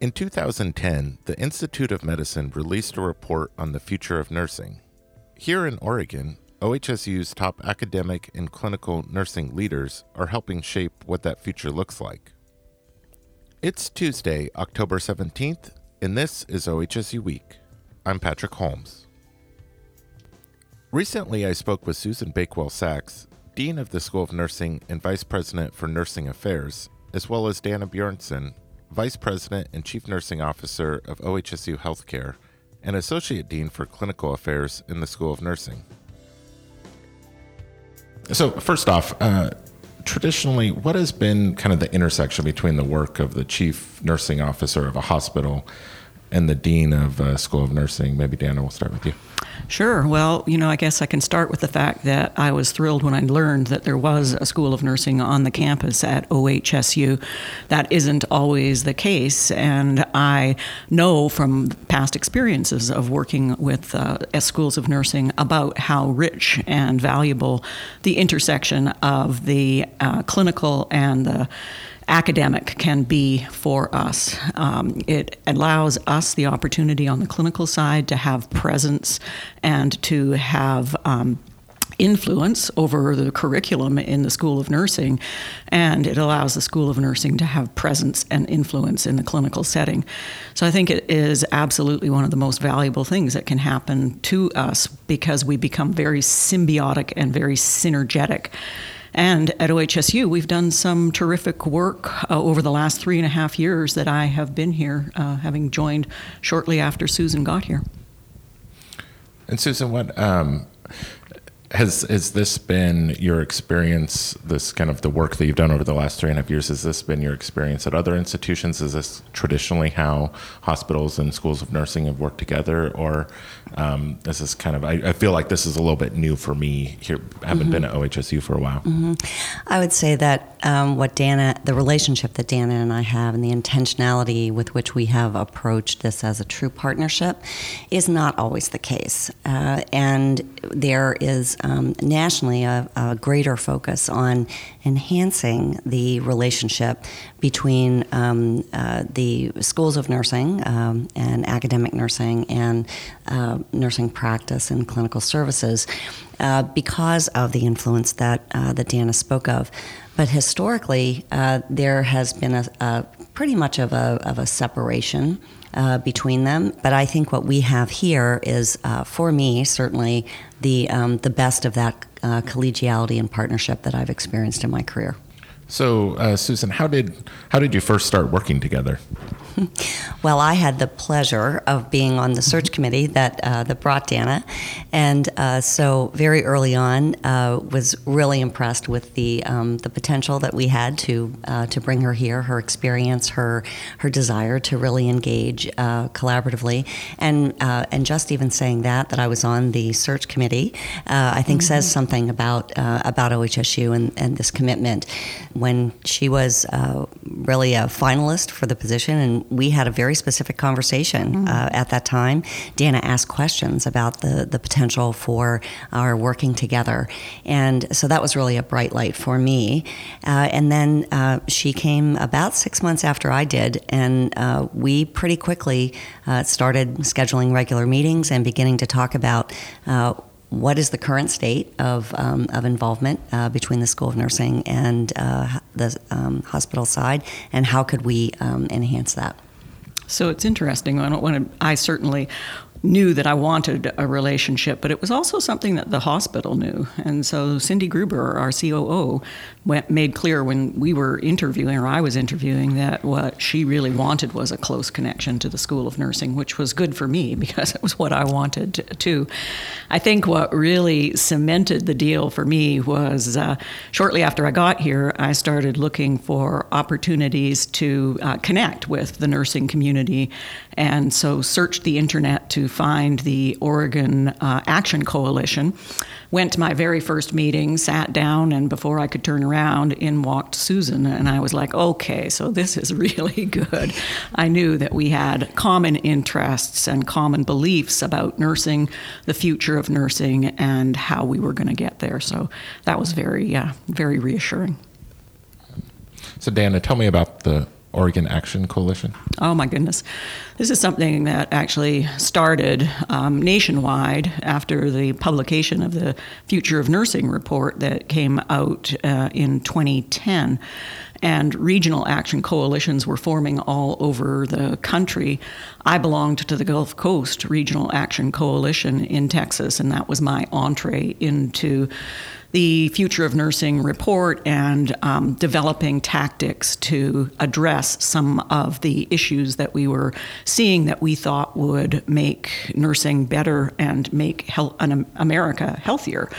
In 2010, the Institute of Medicine released a report on the future of nursing. Here in Oregon, OHSU's top academic and clinical nursing leaders are helping shape what that future looks like. It's Tuesday, October 17th, and this is OHSU Week. I'm Patrick Holmes. Recently, I spoke with Susan Bakewell Sachs, Dean of the School of Nursing and Vice President for Nursing Affairs, as well as Dana Bjornson, Vice President and Chief Nursing Officer of OHSU Healthcare and Associate Dean for Clinical Affairs in the School of Nursing. So, first off, uh, traditionally, what has been kind of the intersection between the work of the Chief Nursing Officer of a hospital and the Dean of uh, School of Nursing? Maybe Dana, we'll start with you. Sure. Well, you know, I guess I can start with the fact that I was thrilled when I learned that there was a School of Nursing on the campus at OHSU. That isn't always the case, and I know from past experiences of working with uh, schools of nursing about how rich and valuable the intersection of the uh, clinical and the academic can be for us. Um, it allows us the opportunity on the clinical side to have presence and to have. Um, influence over the curriculum in the School of Nursing, and it allows the School of Nursing to have presence and influence in the clinical setting. So I think it is absolutely one of the most valuable things that can happen to us because we become very symbiotic and very synergetic. And at OHSU, we've done some terrific work uh, over the last three and a half years that I have been here, uh, having joined shortly after Susan got here. And Susan, what um, has has this been your experience? This kind of the work that you've done over the last three and a half years. Has this been your experience at other institutions? Is this traditionally how hospitals and schools of nursing have worked together, or um, is this kind of? I, I, feel like this is a little bit new for me. Here, haven't mm-hmm. been at OHSU for a while. Mm-hmm. I would say that um, what Dana, the relationship that Dana and I have, and the intentionality with which we have approached this as a true partnership, is not always the case, uh, and there is um, nationally a, a, greater focus on enhancing the relationship between um, uh, the schools of nursing um, and academic nursing and uh, nursing practice and clinical services uh, because of the influence that, uh, that Dana spoke of. But historically, uh, there has been a, a, pretty much of a, of a separation uh, between them. But I think what we have here is, uh, for me, certainly the um, the best of that uh, collegiality and partnership that I've experienced in my career. So, uh, Susan, how did how did you first start working together? well, I had the pleasure of being on the search committee that uh, that brought Dana, and uh, so very early on uh, was really impressed with the um, the potential that we had to uh, to bring her here, her experience, her her desire to really engage uh, collaboratively, and uh, and just even saying that that I was on the search committee, I think mm-hmm. says something about about OHSU and, and this commitment. When she was really a finalist for the position and we had a very specific conversation mm-hmm. uh, at that time. Dana asked questions about the, the potential for our working together. And so that was really a bright light for me. Uh, and then uh, she came about six months after I did, and uh, we pretty quickly uh, started scheduling regular meetings and beginning to talk about uh, what is the current state of, um, of involvement uh, between the School of Nursing and uh, the um, hospital side, and how could we um, enhance that? So it's interesting. I, when I certainly knew that I wanted a relationship, but it was also something that the hospital knew. And so Cindy Gruber, our COO, went, made clear when we were interviewing, or I was interviewing, that what she really wanted was a close connection to the School of Nursing, which was good for me because it was what I wanted too. I think what really cemented the deal for me was uh, shortly after I got here, I started looking for opportunities to uh, connect with the nursing community, and so searched the internet to find the Oregon uh, Action Coalition went to my very first meeting, sat down, and before I could turn around, in walked Susan. And I was like, okay, so this is really good. I knew that we had common interests and common beliefs about nursing, the future of nursing, and how we were going to get there. So that was very, uh, very reassuring. So, Dana, tell me about the Oregon Action Coalition? Oh, my goodness. This is something that actually started um, nationwide after the publication of the Future of Nursing report that came out uh, in 2010 and regional action coalitions were forming all over the country. I belonged to the Gulf Coast Regional Action Coalition in Texas, and that was my entree into the Future of Nursing report and um, developing tactics to address some of the issues that we were seeing that we thought would make nursing better and make America healthier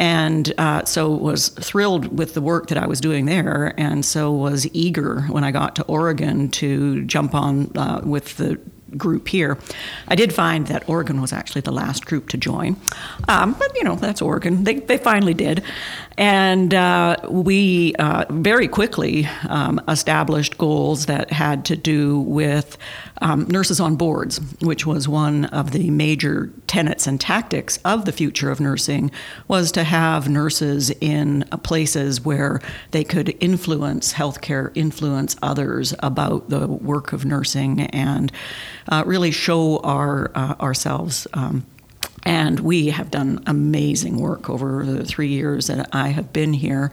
and uh, so was thrilled with the work that I was doing there, and so was eager when I got to Oregon to jump on uh, with the group here. I did find that Oregon was actually the last group to join, um, but you know that's Oregon. They they finally did, and uh, we uh, very quickly um, established goals that had to do with um, nurses on boards, which was one of the major tenets and tactics of the future of nursing, was to have nurses in places where they could influence healthcare, influence others about the work of nursing, and uh, really show our uh, ourselves. Um, and we have done amazing work over the three years that I have been here.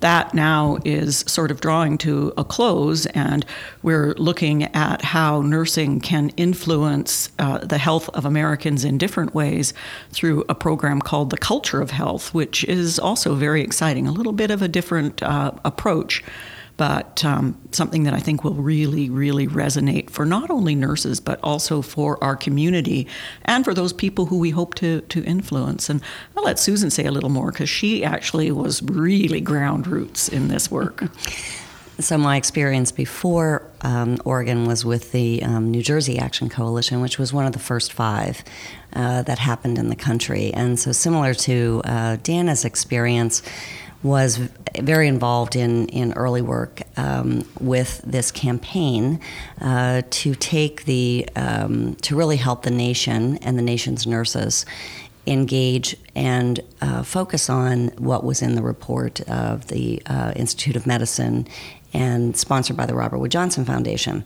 That now is sort of drawing to a close, and we're looking at how nursing can influence uh, the health of Americans in different ways through a program called The Culture of Health, which is also very exciting, a little bit of a different uh, approach but um, something that I think will really, really resonate for not only nurses, but also for our community and for those people who we hope to, to influence. And I'll let Susan say a little more because she actually was really ground roots in this work. So, my experience before um, Oregon was with the um, New Jersey Action Coalition, which was one of the first five uh, that happened in the country. And so, similar to uh, Dana's experience, was very involved in, in early work um, with this campaign uh, to take the um, to really help the nation and the nation's nurses engage and uh, focus on what was in the report of the uh, Institute of Medicine and sponsored by the Robert Wood Johnson Foundation.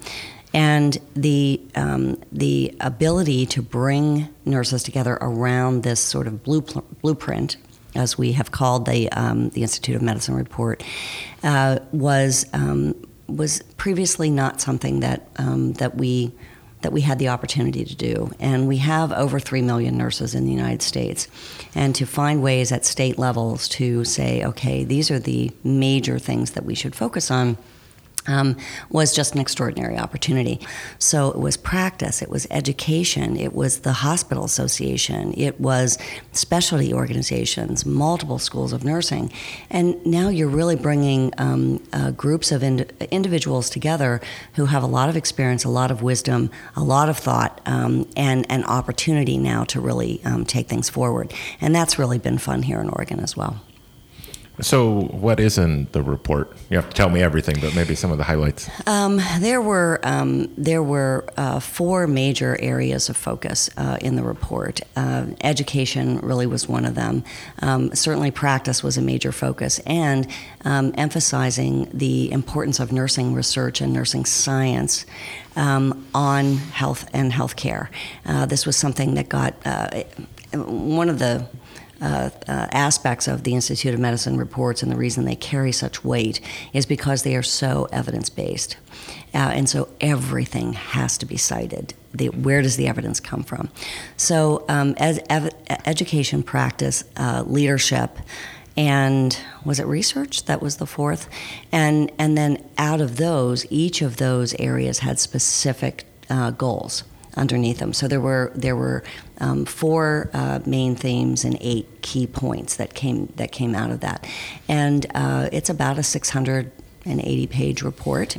And the um, the ability to bring nurses together around this sort of blueprint as we have called the um, the Institute of Medicine report, uh, was um, was previously not something that um, that we that we had the opportunity to do. And we have over 3 million nurses in the United States. And to find ways at state levels to say, okay, these are the major things that we should focus on um, was just an extraordinary opportunity. So it was practice, it was education, it was the hospital association, it was specialty organizations, multiple schools of nursing, and now you're really bringing um, uh, groups of ind- individuals together who have a lot of experience, a lot of wisdom, a lot of thought, um, and an opportunity now to really um, take things forward. And that's really been fun here in Oregon as well. So, what is in the report? You have to tell me everything, but maybe some of the highlights. Um, there were um, there were uh, four major areas of focus uh, in the report. Uh, education really was one of them. Um, certainly, practice was a major focus, and um, emphasizing the importance of nursing research and nursing science. Um, on health and healthcare. Uh, this was something that got uh, one of the uh, uh, aspects of the Institute of Medicine reports and the reason they carry such weight is because they are so evidence based. Uh, and so everything has to be cited. The, where does the evidence come from? So, um, as ev- education, practice, uh, leadership, and was it research that was the fourth and and then out of those each of those areas had specific uh, goals underneath them. So there were there were um, four uh, main themes and eight key points that came that came out of that, and uh, it's about a 680 page report,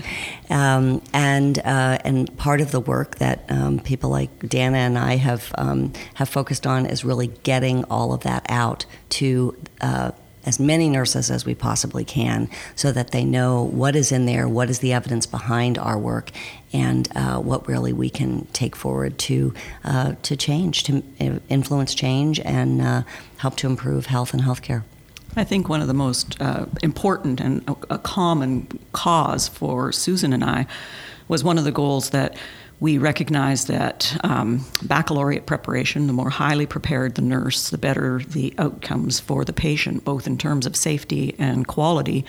um, and uh, and part of the work that um, people like Dana and I have um, have focused on is really getting all of that out to uh, as many nurses as we possibly can so that they know what is in there, what is the evidence behind our work, and uh, what really we can take forward to, uh, to change, to influence change and uh, help to improve health and healthcare. I think one of the most uh, important and a, a common cause for Susan and I was one of the goals that we recognize that um, baccalaureate preparation, the more highly prepared the nurse, the better the outcomes for the patient, both in terms of safety and quality.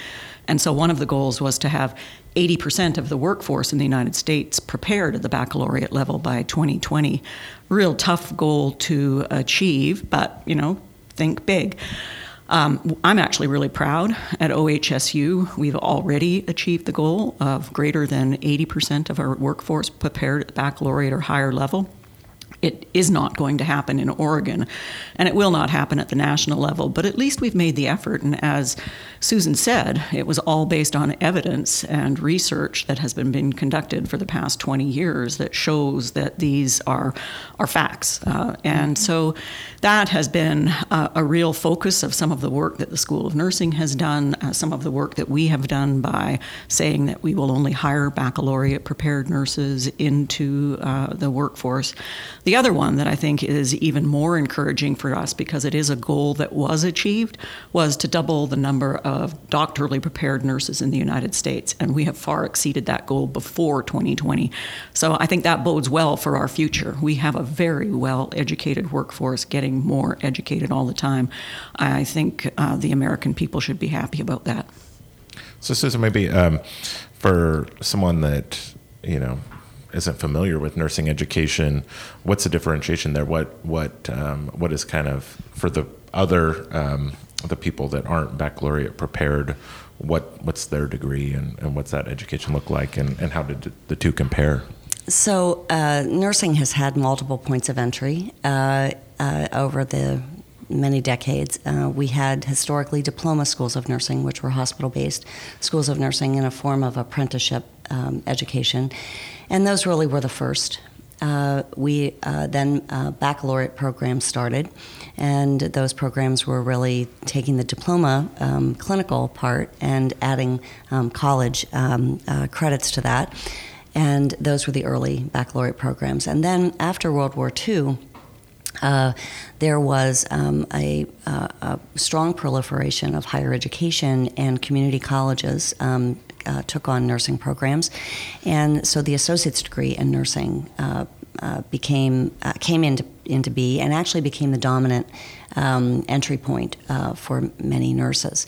And so one of the goals was to have 80% of the workforce in the United States prepared at the baccalaureate level by 2020. Real tough goal to achieve, but you know, think big. Um, I'm actually really proud at OHSU. We've already achieved the goal of greater than 80% of our workforce prepared at baccalaureate or higher level. It is not going to happen in Oregon, and it will not happen at the national level, but at least we've made the effort. And as Susan said, it was all based on evidence and research that has been, been conducted for the past 20 years that shows that these are, are facts. Uh, and so that has been uh, a real focus of some of the work that the School of Nursing has done, uh, some of the work that we have done by saying that we will only hire baccalaureate prepared nurses into uh, the workforce. The other one that I think is even more encouraging for us because it is a goal that was achieved was to double the number of doctorally prepared nurses in the United States. And we have far exceeded that goal before 2020. So I think that bodes well for our future. We have a very well educated workforce getting getting more educated all the time. I think uh, the American people should be happy about that. So, Susan, maybe um, for someone that you know isn't familiar with nursing education, what's the differentiation there? What what um, what is kind of for the other um, the people that aren't baccalaureate prepared? What what's their degree and, and what's that education look like, and, and how did the two compare? So, uh, nursing has had multiple points of entry uh, uh, over the many decades. Uh, we had historically diploma schools of nursing, which were hospital based schools of nursing in a form of apprenticeship um, education, and those really were the first. Uh, we uh, then baccalaureate programs started, and those programs were really taking the diploma um, clinical part and adding um, college um, credits to that and those were the early baccalaureate programs. And then after World War II, uh, there was um, a, uh, a, strong proliferation of higher education, and community colleges um, uh, took on nursing programs, and so the associate's degree in nursing uh, uh, became uh, came into into be, and actually became the dominant um, entry point for many nurses.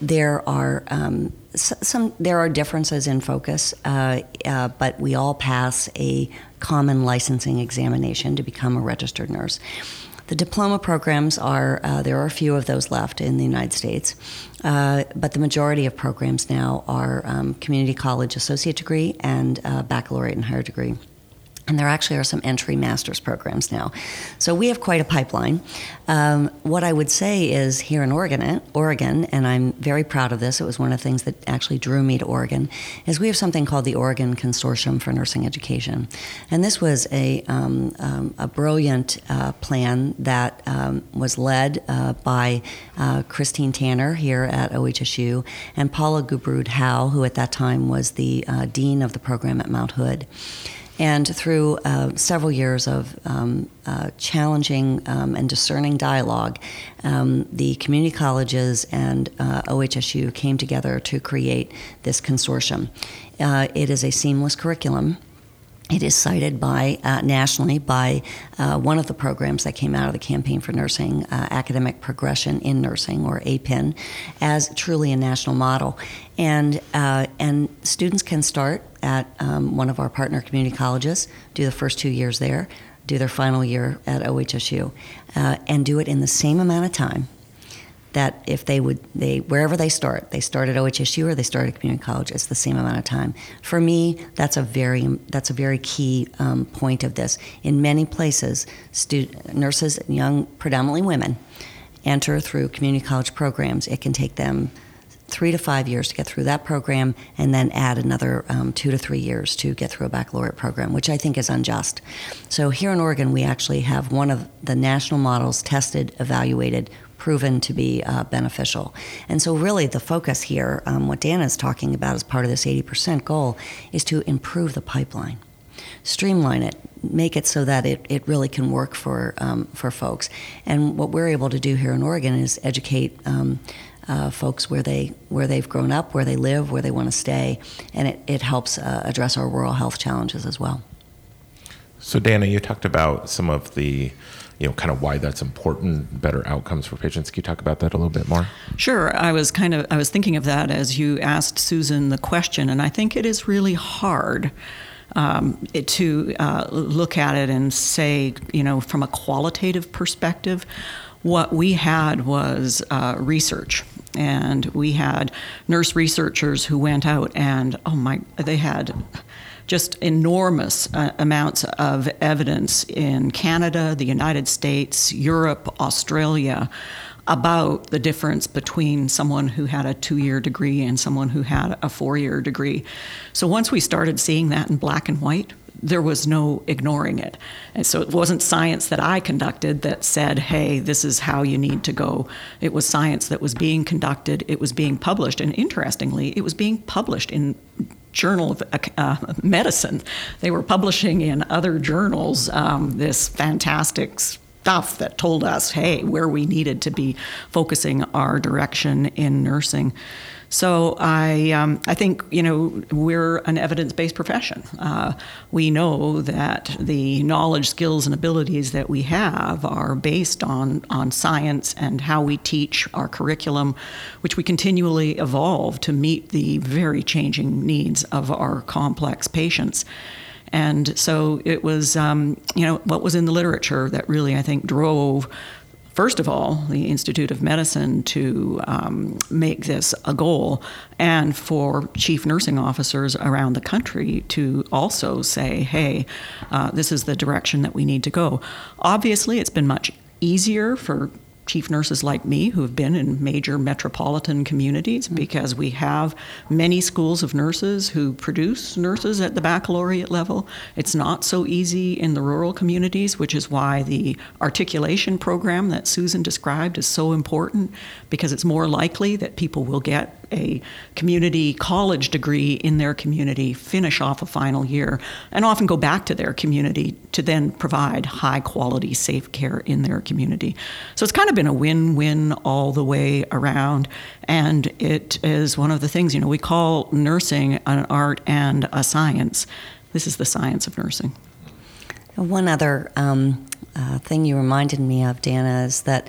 there are um, some there are differences in focus, uh, uh, but we all pass a common licensing examination to become a registered nurse. The diploma programs are uh, there are a few of those left in the United States, uh, but the majority of programs now are um, community college associate degree and uh, baccalaureate and higher degree. And there actually are some entry master's programs now. So we have quite a pipeline. Um, what I would say is here in Oregon, Oregon, and I'm very proud of this, it was one of the things that actually drew me to Oregon, is we have something called the Oregon Consortium for Nursing Education. And this was a, um, um, a brilliant uh, plan that um, was led uh, by uh, Christine Tanner here at OHSU and Paula Gubrud Howe, who at that time was the uh, dean of the program at Mount Hood. And through uh, several years of um, uh, challenging um, and discerning dialogue, um, the community colleges and uh, OHSU came together to create this consortium. Uh, it is a seamless curriculum. It is cited by uh, nationally by uh, one of the programs that came out of the Campaign for Nursing, uh, Academic Progression in Nursing, or APIN, as truly a national model. And uh, and students can start at um, one of our partner community colleges, do the first two years there, do their final year at OHSU, uh, and do it in the same amount of time that if they would they wherever they start they start at OHSU or they start at community college it's the same amount of time. For me that's a very that's a very key um, point of this. In many places student, nurses young predominantly women enter through community college programs. It can take them three to five years to get through that program and then add another um, two to three years to get through a baccalaureate program, which I think is unjust. So here in Oregon, we actually have one of the national models tested, evaluated, proven to be uh, beneficial. And so, really, the focus here, um, what Dana is talking about as part of this 80% goal, is to improve the pipeline. streamline it, make it so that it, it really can work for um, for folks. And what we're able to do here in Oregon is educate. Um, uh, folks where they where they've grown up, where they live, where they want to stay, and it, it helps uh, address our rural health challenges as well. So, Dana, you talked about some of the you know, kind of why that's important, better outcomes for patients. Can you talk about that a little bit more? Sure. I was kind of I was thinking of that as you asked Susan the question, and I think it is really hard. Um, to uh, look at it and say, you know, from a qualitative perspective, what we had was uh, research. And we had nurse researchers who went out and, oh my, they had just enormous uh, amounts of evidence in Canada, the United States, Europe, Australia about the difference between someone who had a two year degree and someone who had a four year degree. So once we started seeing that in black and white, there was no ignoring it. And so it wasn't science that I conducted that said, hey, this is how you need to go. It was science that was being conducted, it was being published. And interestingly, it was being published in Journal of uh, Medicine. They were publishing in other journals um, this fantastic stuff that told us, hey, where we needed to be focusing our direction in nursing. So I, um, I think you know we're an evidence-based profession. Uh, we know that the knowledge, skills, and abilities that we have are based on on science and how we teach our curriculum, which we continually evolve to meet the very changing needs of our complex patients. And so it was, um, you know, what was in the literature that really I think drove first of all, the Institute of Medicine to um, make this a goal, and for chief nursing officers around the country to also say, hey, uh, this is the direction that we need to go. Obviously, it's been much easier for chief nurses like me who have been in major metropolitan communities mm-hmm. because we have many schools of nurses who produce nurses at the baccalaureate level. It's not so easy in the rural communities, which is why the articulation program that Susan described is so important because it's more likely that people will get a community college degree in their community, finish off a final year, and often go back to their community to then provide high quality, safe care in their community. So it's kind of been a win win all the way around. And it is one of the things, you know, we call nursing an art and a science. This is the science of nursing. One other um, uh, thing you reminded me of, Dana, is that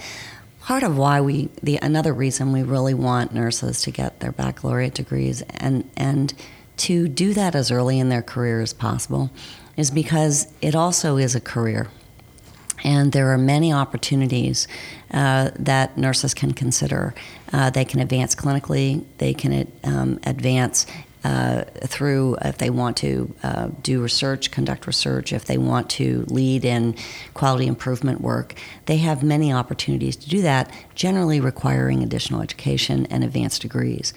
part of why we the another reason we really want nurses to get their baccalaureate degrees and and to do that as early in their career as possible is because it also is a career and there are many opportunities uh, that nurses can consider. Uh, they can advance clinically, they can um, advance uh, through if they want to uh, do research, conduct research, if they want to lead in quality improvement work. They have many opportunities to do that, generally requiring additional education and advanced degrees.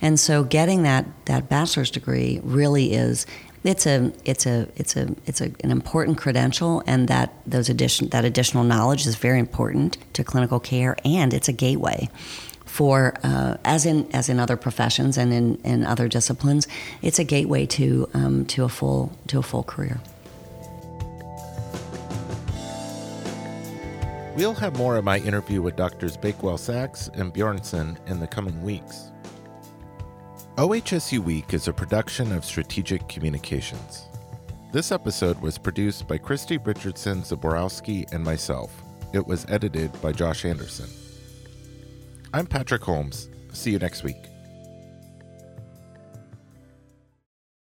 And so getting that, that bachelor's degree really is it's a it's a it's a it's a, an important credential and that those addition that additional knowledge is very important to clinical care and it's a gateway for uh, as in as in other professions and in, in other disciplines, it's a gateway to um, to a full to a full career. We'll have more of my interview with Doctors Bakewell Sachs and Bjornson in the coming weeks. OHSU Week is a production of Strategic Communications. This episode was produced by Christy Richardson Zaborowski and myself. It was edited by Josh Anderson. I'm Patrick Holmes. See you next week.